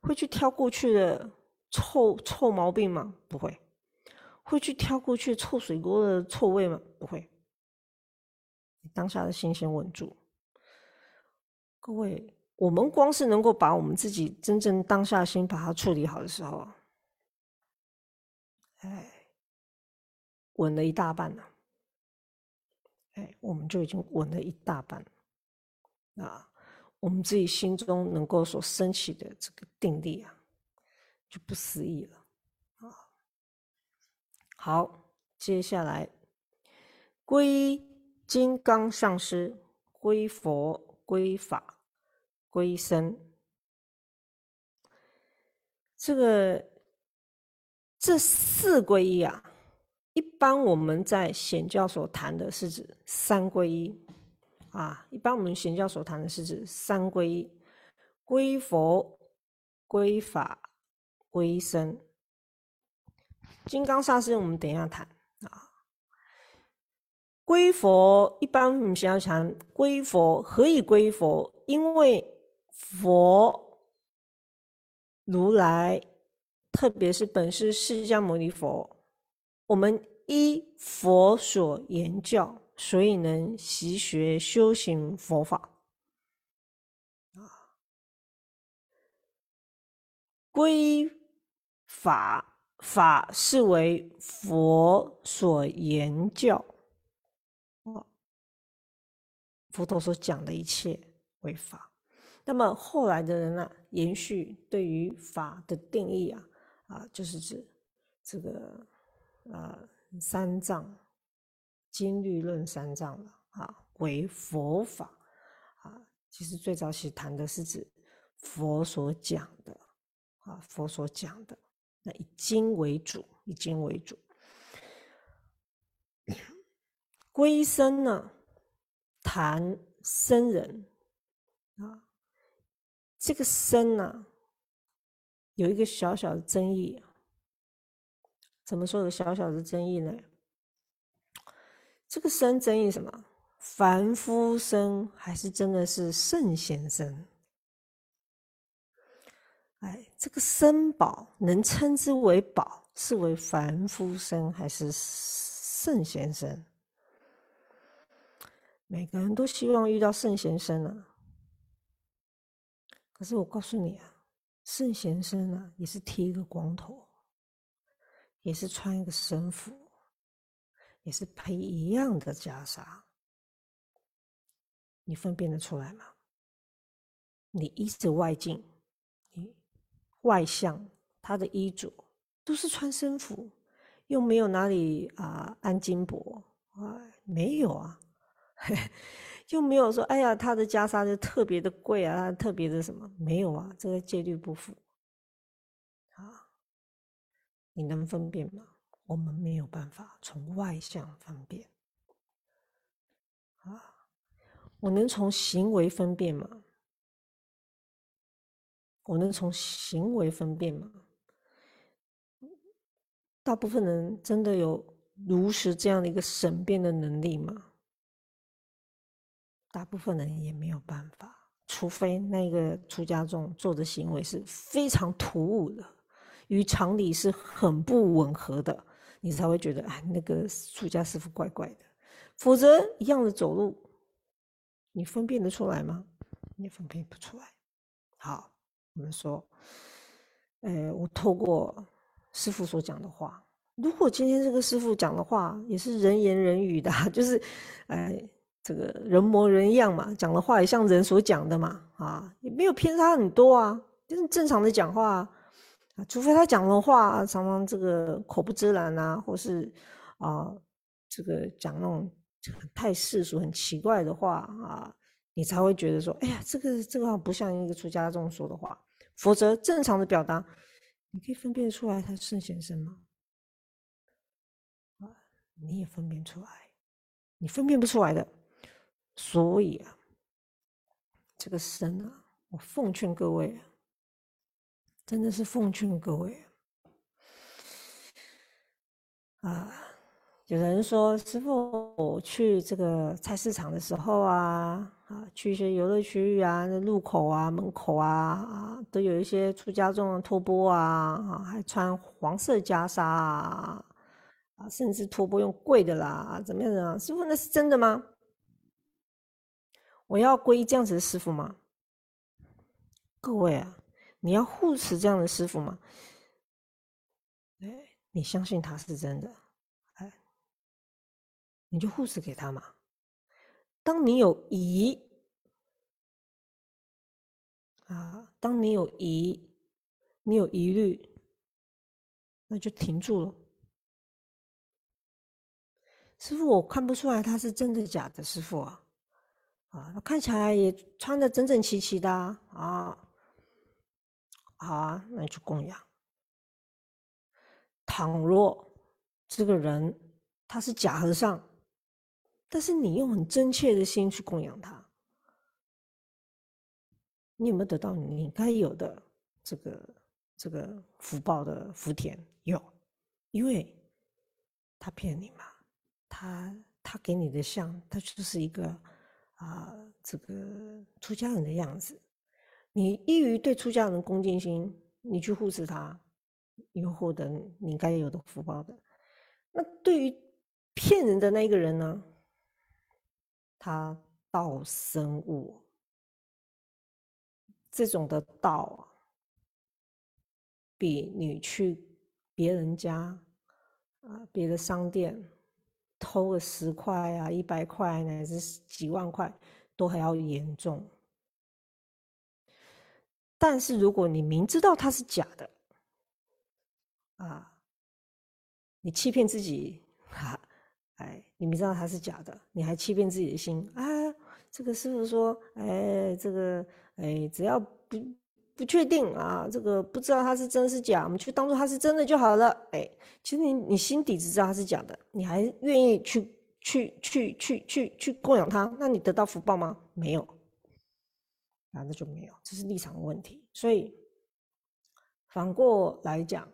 会去挑过去的臭臭毛病吗？不会。会去挑过去臭水锅的臭味吗？不会。你当下的心先稳住。各位，我们光是能够把我们自己真正当下心把它处理好的时候，哎，稳了一大半了。哎，我们就已经稳了一大半啊！我们自己心中能够所升起的这个定力啊，就不思议了啊！好，接下来归金刚上师，归佛。归法、归僧，这个这四皈依啊，一般我们在显教所谈的是指三皈依啊。一般我们显教所谈的是指三皈依：归佛、归法、归僧。金刚萨师，我们等一下谈啊。归佛，一般我们想要讲归佛，何以归佛？因为佛如来，特别是本师释迦牟尼佛，我们依佛所言教，所以能习学修行佛法。啊，归法法是为佛所言教。佛陀所讲的一切为法，那么后来的人呢，延续对于法的定义啊，啊，就是指这个呃三藏经律论三藏了啊，为佛法啊。其实最早期谈的是指佛所讲的啊，佛所讲的那以经为主，以经为主。归僧呢，谈僧人啊，这个僧呢，有一个小小的争议。怎么说有小小的争议呢？这个生争议什么？凡夫生还是真的是圣贤生？哎，这个僧宝能称之为宝，是为凡夫生还是圣贤生？每个人都希望遇到圣贤生啊，可是我告诉你啊，圣贤生啊也是剃一个光头，也是穿一个僧服，也是配一样的袈裟，你分辨得出来吗？你衣着外境，你外相，他的衣着都是穿僧服，又没有哪里啊安金箔啊，没有啊。又没有说，哎呀，他的袈裟就特别的贵啊，特别的什么？没有啊，这个戒律不符。你能分辨吗？我们没有办法从外向分辨啊。我能从行为分辨吗？我能从行为分辨吗？大部分人真的有如实这样的一个审辩的能力吗？大部分人也没有办法，除非那个出家众做的行为是非常突兀的，与常理是很不吻合的，你才会觉得哎，那个出家师傅怪怪的。否则，一样的走路，你分辨得出来吗？你分辨不出来。好，我们说，呃，我透过师傅所讲的话，如果今天这个师傅讲的话也是人言人语的，就是，哎。这个人模人样嘛，讲的话也像人所讲的嘛，啊，也没有偏差很多啊，就是正常的讲话，啊除非他讲的话常常这个口不遮拦啊，或是啊，这个讲那种太世俗、很奇怪的话啊，你才会觉得说，哎呀，这个这个不像一个出家众说的话，否则正常的表达，你可以分辨出来他是先生吗？啊，你也分辨出来，你分辨不出来的。所以啊，这个生啊，我奉劝各位，真的是奉劝各位啊！有人说，师傅，我去这个菜市场的时候啊，啊，去一些游乐区域啊，那路口啊、门口啊，啊，都有一些出家众托钵啊，啊，还穿黄色袈裟啊，啊，甚至托钵用贵的啦，怎么样啊？师傅，那是真的吗？我要皈这样子的师傅吗？各位啊，你要护持这样的师傅吗？哎，你相信他是真的，哎，你就护持给他嘛。当你有疑啊，当你有疑，你有疑虑，那就停住了。师傅，我看不出来他是真的假的，师傅啊。啊，看起来也穿的整整齐齐的啊，好啊，那你就供养。倘若这个人他是假和尚，但是你用很真切的心去供养他，你有没有得到你该有的这个这个福报的福田？有，因为他骗你嘛，他他给你的像，他就是一个。啊，这个出家人的样子，你依于对出家人恭敬心，你去护持他，你会获得你该有的福报的。那对于骗人的那个人呢？他道生物，这种的道，比你去别人家啊，别的商店。偷个十块啊，一百块乃至几万块，都还要严重。但是如果你明知道它是假的，啊，你欺骗自己，哈，哎，你明知道它是假的，你还欺骗自己的心，啊，这个师傅说，哎，这个，哎，只要不不确定啊，这个不知道它是真是假，我们就当做它是真的就好了。哎，其实你你心底只知道它是假的，你还愿意去去去去去去供养它，那你得到福报吗？没有，啊，那就没有，这是立场的问题。所以反过来讲，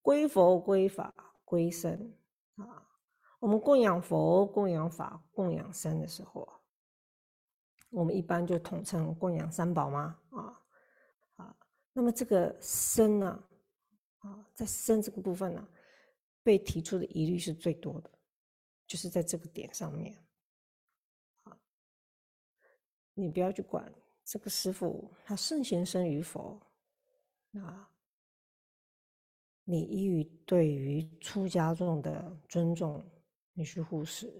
归佛、归法、归僧啊，我们供养佛、供养法、供养僧的时候，我们一般就统称供养三宝嘛？啊啊。那么这个生呢，啊，在生这个部分呢，被提出的疑虑是最多的，就是在这个点上面，啊，你不要去管这个师傅他圣贤生与否，啊，你依于对于出家众的尊重，你去护持，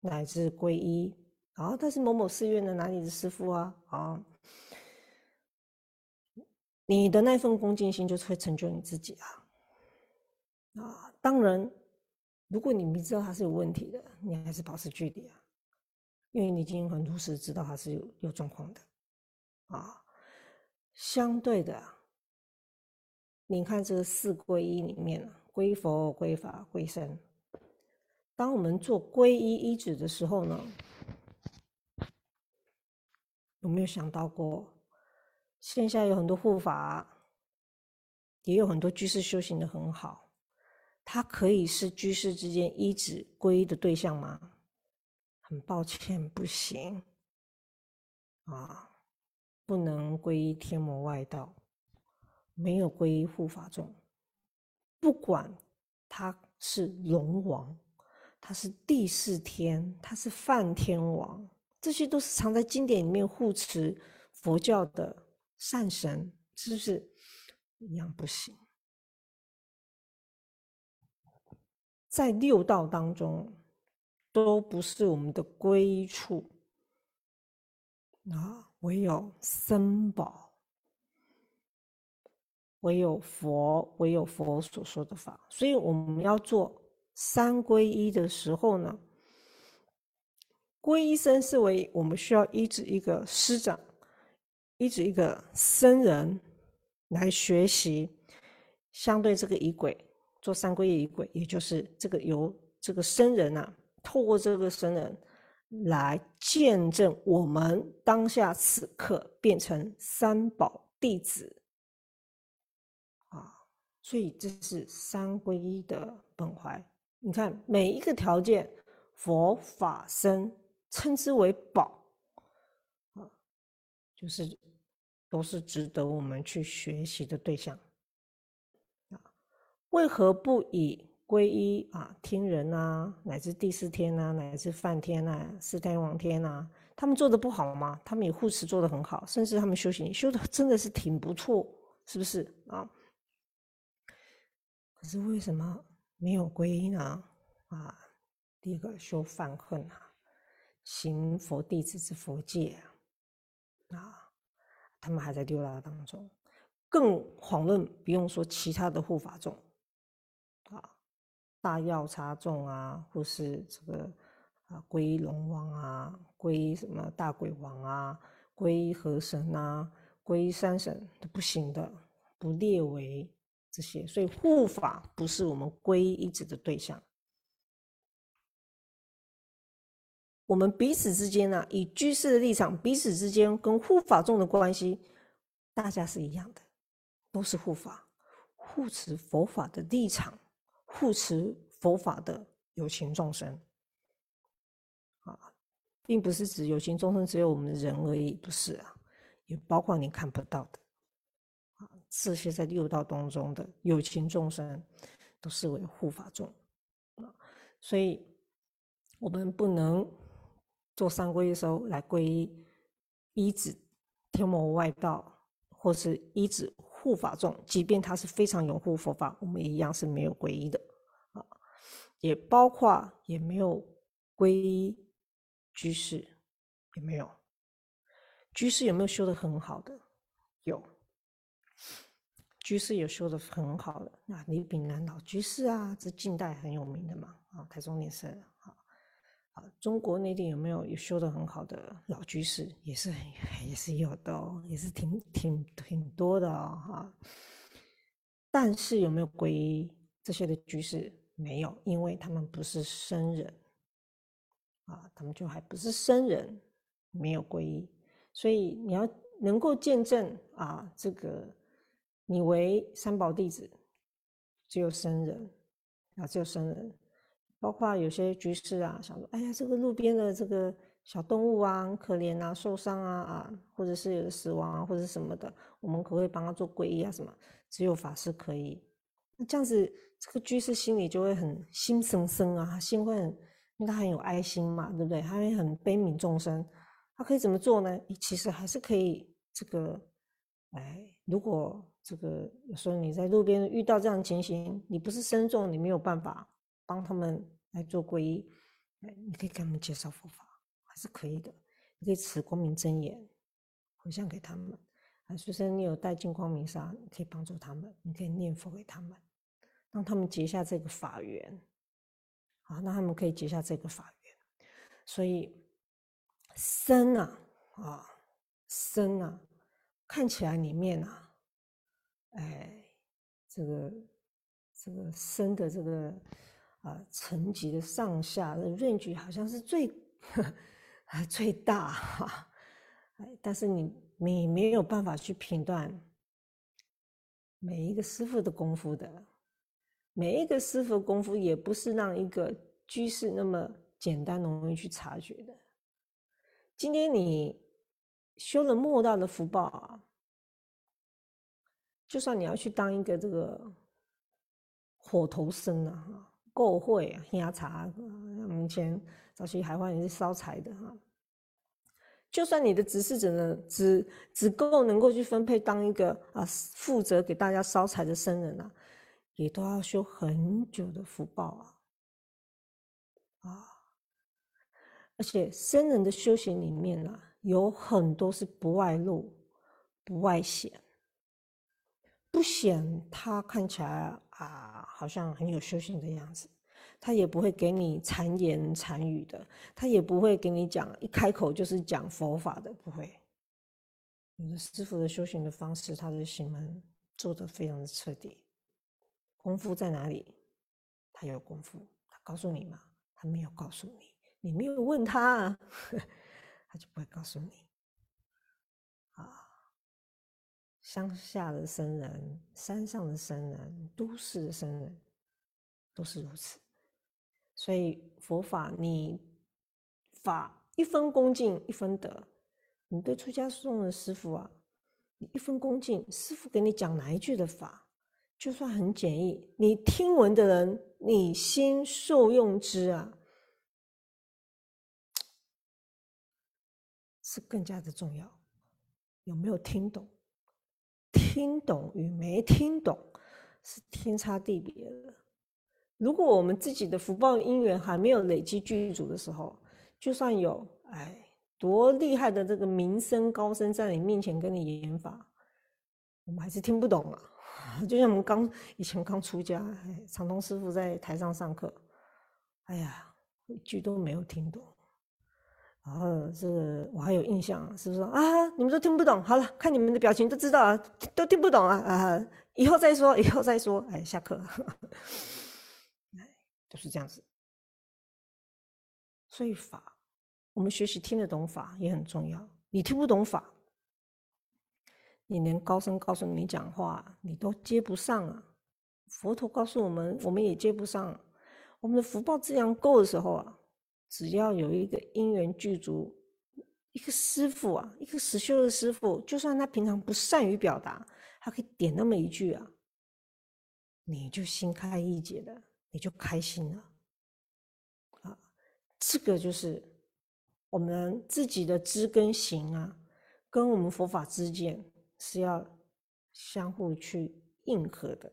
乃至皈依，啊，他是某某寺院的哪里的师傅啊，啊。你的那份恭敬心，就是会成就你自己啊！啊，当然，如果你明知道他是有问题的，你还是保持距离啊，因为你已经很如实知道他是有有状况的啊。相对的，你看这四皈依里面啊皈佛、皈法、皈僧，当我们做皈依依止的时候呢，有没有想到过？线下有很多护法，也有很多居士修行的很好，他可以是居士之间依止皈依的对象吗？很抱歉，不行，啊，不能皈依天魔外道，没有皈依护法众，不管他是龙王，他是地四天，他是梵天王，这些都是藏在经典里面护持佛教的。善神是不是一样不行？在六道当中，都不是我们的归处啊，唯有僧宝，唯有佛，唯有佛所说的法。所以我们要做三皈依的时候呢，皈依僧是为我们需要医治一个师长。依止一个僧人来学习，相对这个仪轨做三皈依仪轨，也就是这个由这个僧人呐，透过这个僧人来见证我们当下此刻变成三宝弟子啊，所以这是三皈依的本怀。你看每一个条件，佛法僧称之为宝啊。就是，都是值得我们去学习的对象啊！为何不以皈依啊天人啊，乃至第四天啊，乃至梵天啊、四天王天啊，他们做的不好吗？他们也护持做的很好，甚至他们修行修的 真的是挺不错，是不是啊？可是为什么没有皈依呢？啊，第一个修犯恨啊，行佛弟子之佛戒啊。他们还在丢拉当中，更遑论不用说其他的护法众，大药叉众啊，或是这个啊归龙王啊，归什么大鬼王啊，归河神啊，归山神都不行的，不列为这些，所以护法不是我们皈依止的对象。我们彼此之间呢，以居士的立场，彼此之间跟护法众的关系，大家是一样的，都是护法，护持佛法的立场，护持佛法的有情众生，啊，并不是指有情众生只有我们人而已，不是啊，也包括你看不到的，啊，这些在六道当中的有情众生，都视为护法众，啊，所以我们不能。做三皈的时候，来皈依依止天魔外道，或是依止护法众，即便他是非常拥护佛法，我们一样是没有皈依的。也包括也没有皈居士，也没有居士有没有修的很好的？有，居士有修的很好的，那李炳南老居士啊，这近代很有名的嘛啊，台中念生。中国内地有没有有修的很好的老居士？也是也是有的哦，也是挺挺挺多的哦哈。但是有没有皈这些的居士？没有，因为他们不是僧人啊，他们就还不是僧人，没有皈依。所以你要能够见证啊，这个你为三宝弟子，只有僧人啊，只有僧人。包括有些居士啊，想说，哎呀，这个路边的这个小动物啊，可怜啊，受伤啊啊，或者是有死亡啊，或者什么的，我们可不可以帮他做皈依啊？什么？只有法师可以。那这样子，这个居士心里就会很心生生啊，心会很，因为他很有爱心嘛，对不对？他会很悲悯众生，他可以怎么做呢？其实还是可以，这个，哎，如果这个有时候你在路边遇到这样的情形，你不是僧众，你没有办法帮他们。来做皈依，哎，你可以给他们介绍佛法，还是可以的。你可以持光明真言，回向给他们。啊，虽然你有带进光明砂，你可以帮助他们，你可以念佛给他们，让他们结下这个法缘。啊，那他们可以结下这个法缘。所以生啊，啊，生啊，看起来里面啊，哎，这个这个生的这个。啊，层级的上下的润局好像是最啊最大哈，哎，但是你你没有办法去评断每一个师傅的功夫的，每一个师傅功夫也不是让一个居士那么简单容易去察觉的。今天你修了莫大的福报啊，就算你要去当一个这个火头僧啊哈。够会啊，压茶。我们以前早期海湾也是烧柴的哈。就算你的执事者呢，只只够能够去分配当一个啊负责给大家烧柴的僧人啊，也都要修很久的福报啊啊！而且僧人的修行里面呢，有很多是不外露、不外显。不显，他看起来啊，好像很有修行的样子。他也不会给你谗言谗语的，他也不会给你讲一开口就是讲佛法的，不会。有的师傅的修行的方式，他的行门做得非常的彻底。功夫在哪里？他有功夫，他告诉你吗？他没有告诉你，你没有问他，他就不会告诉你。啊乡下的僧人、山上的僧人、都市的僧人，都是如此。所以佛法，你法一分恭敬一分德。你对出家送的师傅啊，你一分恭敬，师傅给你讲哪一句的法，就算很简易，你听闻的人，你心受用之啊，是更加的重要。有没有听懂？听懂与没听懂是天差地别的。如果我们自己的福报因缘还没有累积具足的时候，就算有哎多厉害的这个名声高僧在你面前跟你演法，我们还是听不懂啊。就像我们刚以前刚出家，长通师傅在台上上课，哎呀，一句都没有听懂。然后这个我还有印象，是不是啊？你们都听不懂，好了，看你们的表情都知道啊，都听不懂啊啊！以后再说，以后再说，哎，下课，就是这样子。所以法，我们学习听得懂法也很重要。你听不懂法，你连高声告诉你讲话，你都接不上啊。佛陀告诉我们，我们也接不上。我们的福报质量够的时候啊。只要有一个因缘具足，一个师傅啊，一个实修的师傅，就算他平常不善于表达，他可以点那么一句啊，你就心开意解的，你就开心了。啊，这个就是我们自己的知跟行啊，跟我们佛法之间是要相互去应和的。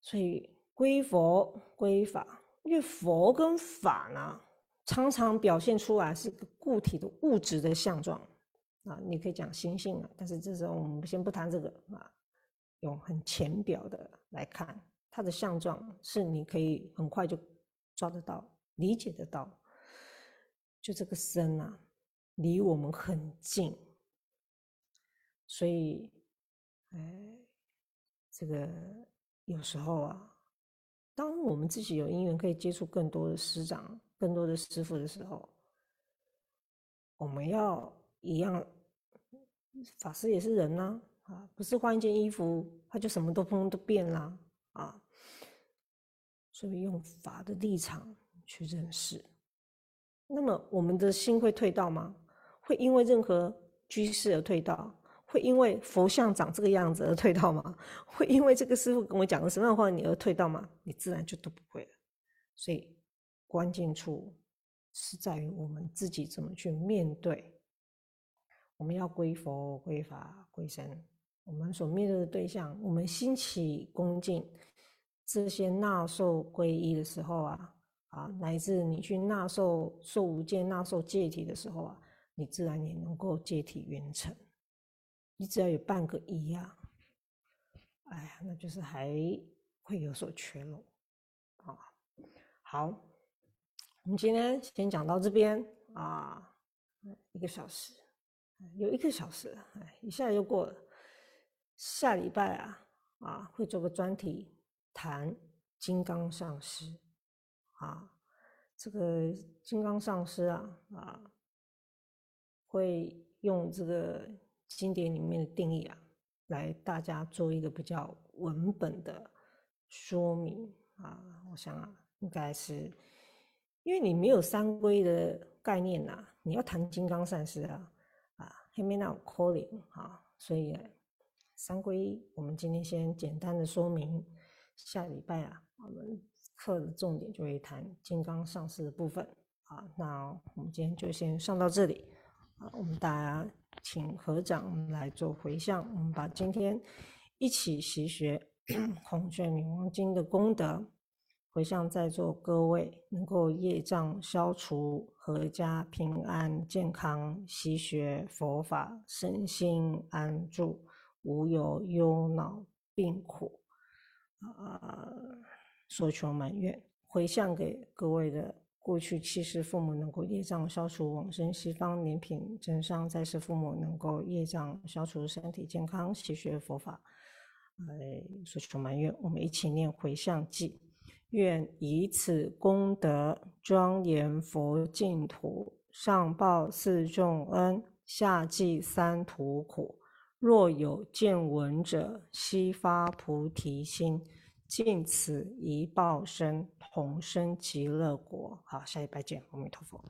所以归佛归法。因为佛跟法呢，常常表现出来是个固体的物质的相状啊，你可以讲心性啊，但是这时候我们先不谈这个啊，用很浅表的来看，它的相状是你可以很快就抓得到理解得到，就这个身啊，离我们很近，所以，哎，这个有时候啊，当我们自己有因缘可以接触更多的师长、更多的师傅的时候，我们要一样，法师也是人呐，啊，不是换一件衣服他就什么都通都变啦，啊，所以用法的立场去认识，那么我们的心会退道吗？会因为任何居士而退道？会因为佛像长这个样子而退道吗？会因为这个师傅跟我讲了什么样的话你而退道吗？你自然就都不会了。所以关键处。是在于我们自己怎么去面对。我们要归佛、归法、归僧。我们所面对的对象，我们兴起恭敬这些纳受皈依的时候啊，啊，乃至你去纳受受无间、纳受戒体的时候啊，你自然也能够戒体圆成。你只要有半个一呀，哎呀，那就是还会有所缺漏啊。好。我们今天先讲到这边啊，一个小时，有一个小时，哎，一下又过了。下礼拜啊，啊，会做个专题谈金刚上师啊，这个金刚上师啊，啊，会用这个经典里面的定义啊，来大家做一个比较文本的说明啊，我想啊，应该是。因为你没有三规的概念呐，你要谈金刚善事啊，啊，还没那种 calling 啊，所以三规我们今天先简单的说明，下礼拜啊，我们课的重点就会谈金刚上师的部分啊，那我们今天就先上到这里啊，我们大家请合掌来做回向，我们把今天一起习学 孔雀明王经的功德。回向在座各位能够业障消除，阖家平安健康，习学佛法，身心安住，无有忧恼病苦，啊，所求满愿。回向给各位的过去七世父母能够业障消除，往生西方莲品真上在世父母能够业障消除，身体健康，习学佛法，哎，所求满愿。我们一起念回向偈。愿以此功德庄严佛净土，上报四重恩，下济三途苦。若有见闻者，悉发菩提心，尽此一报身，同生极乐国。好，下一拜见，阿弥陀佛。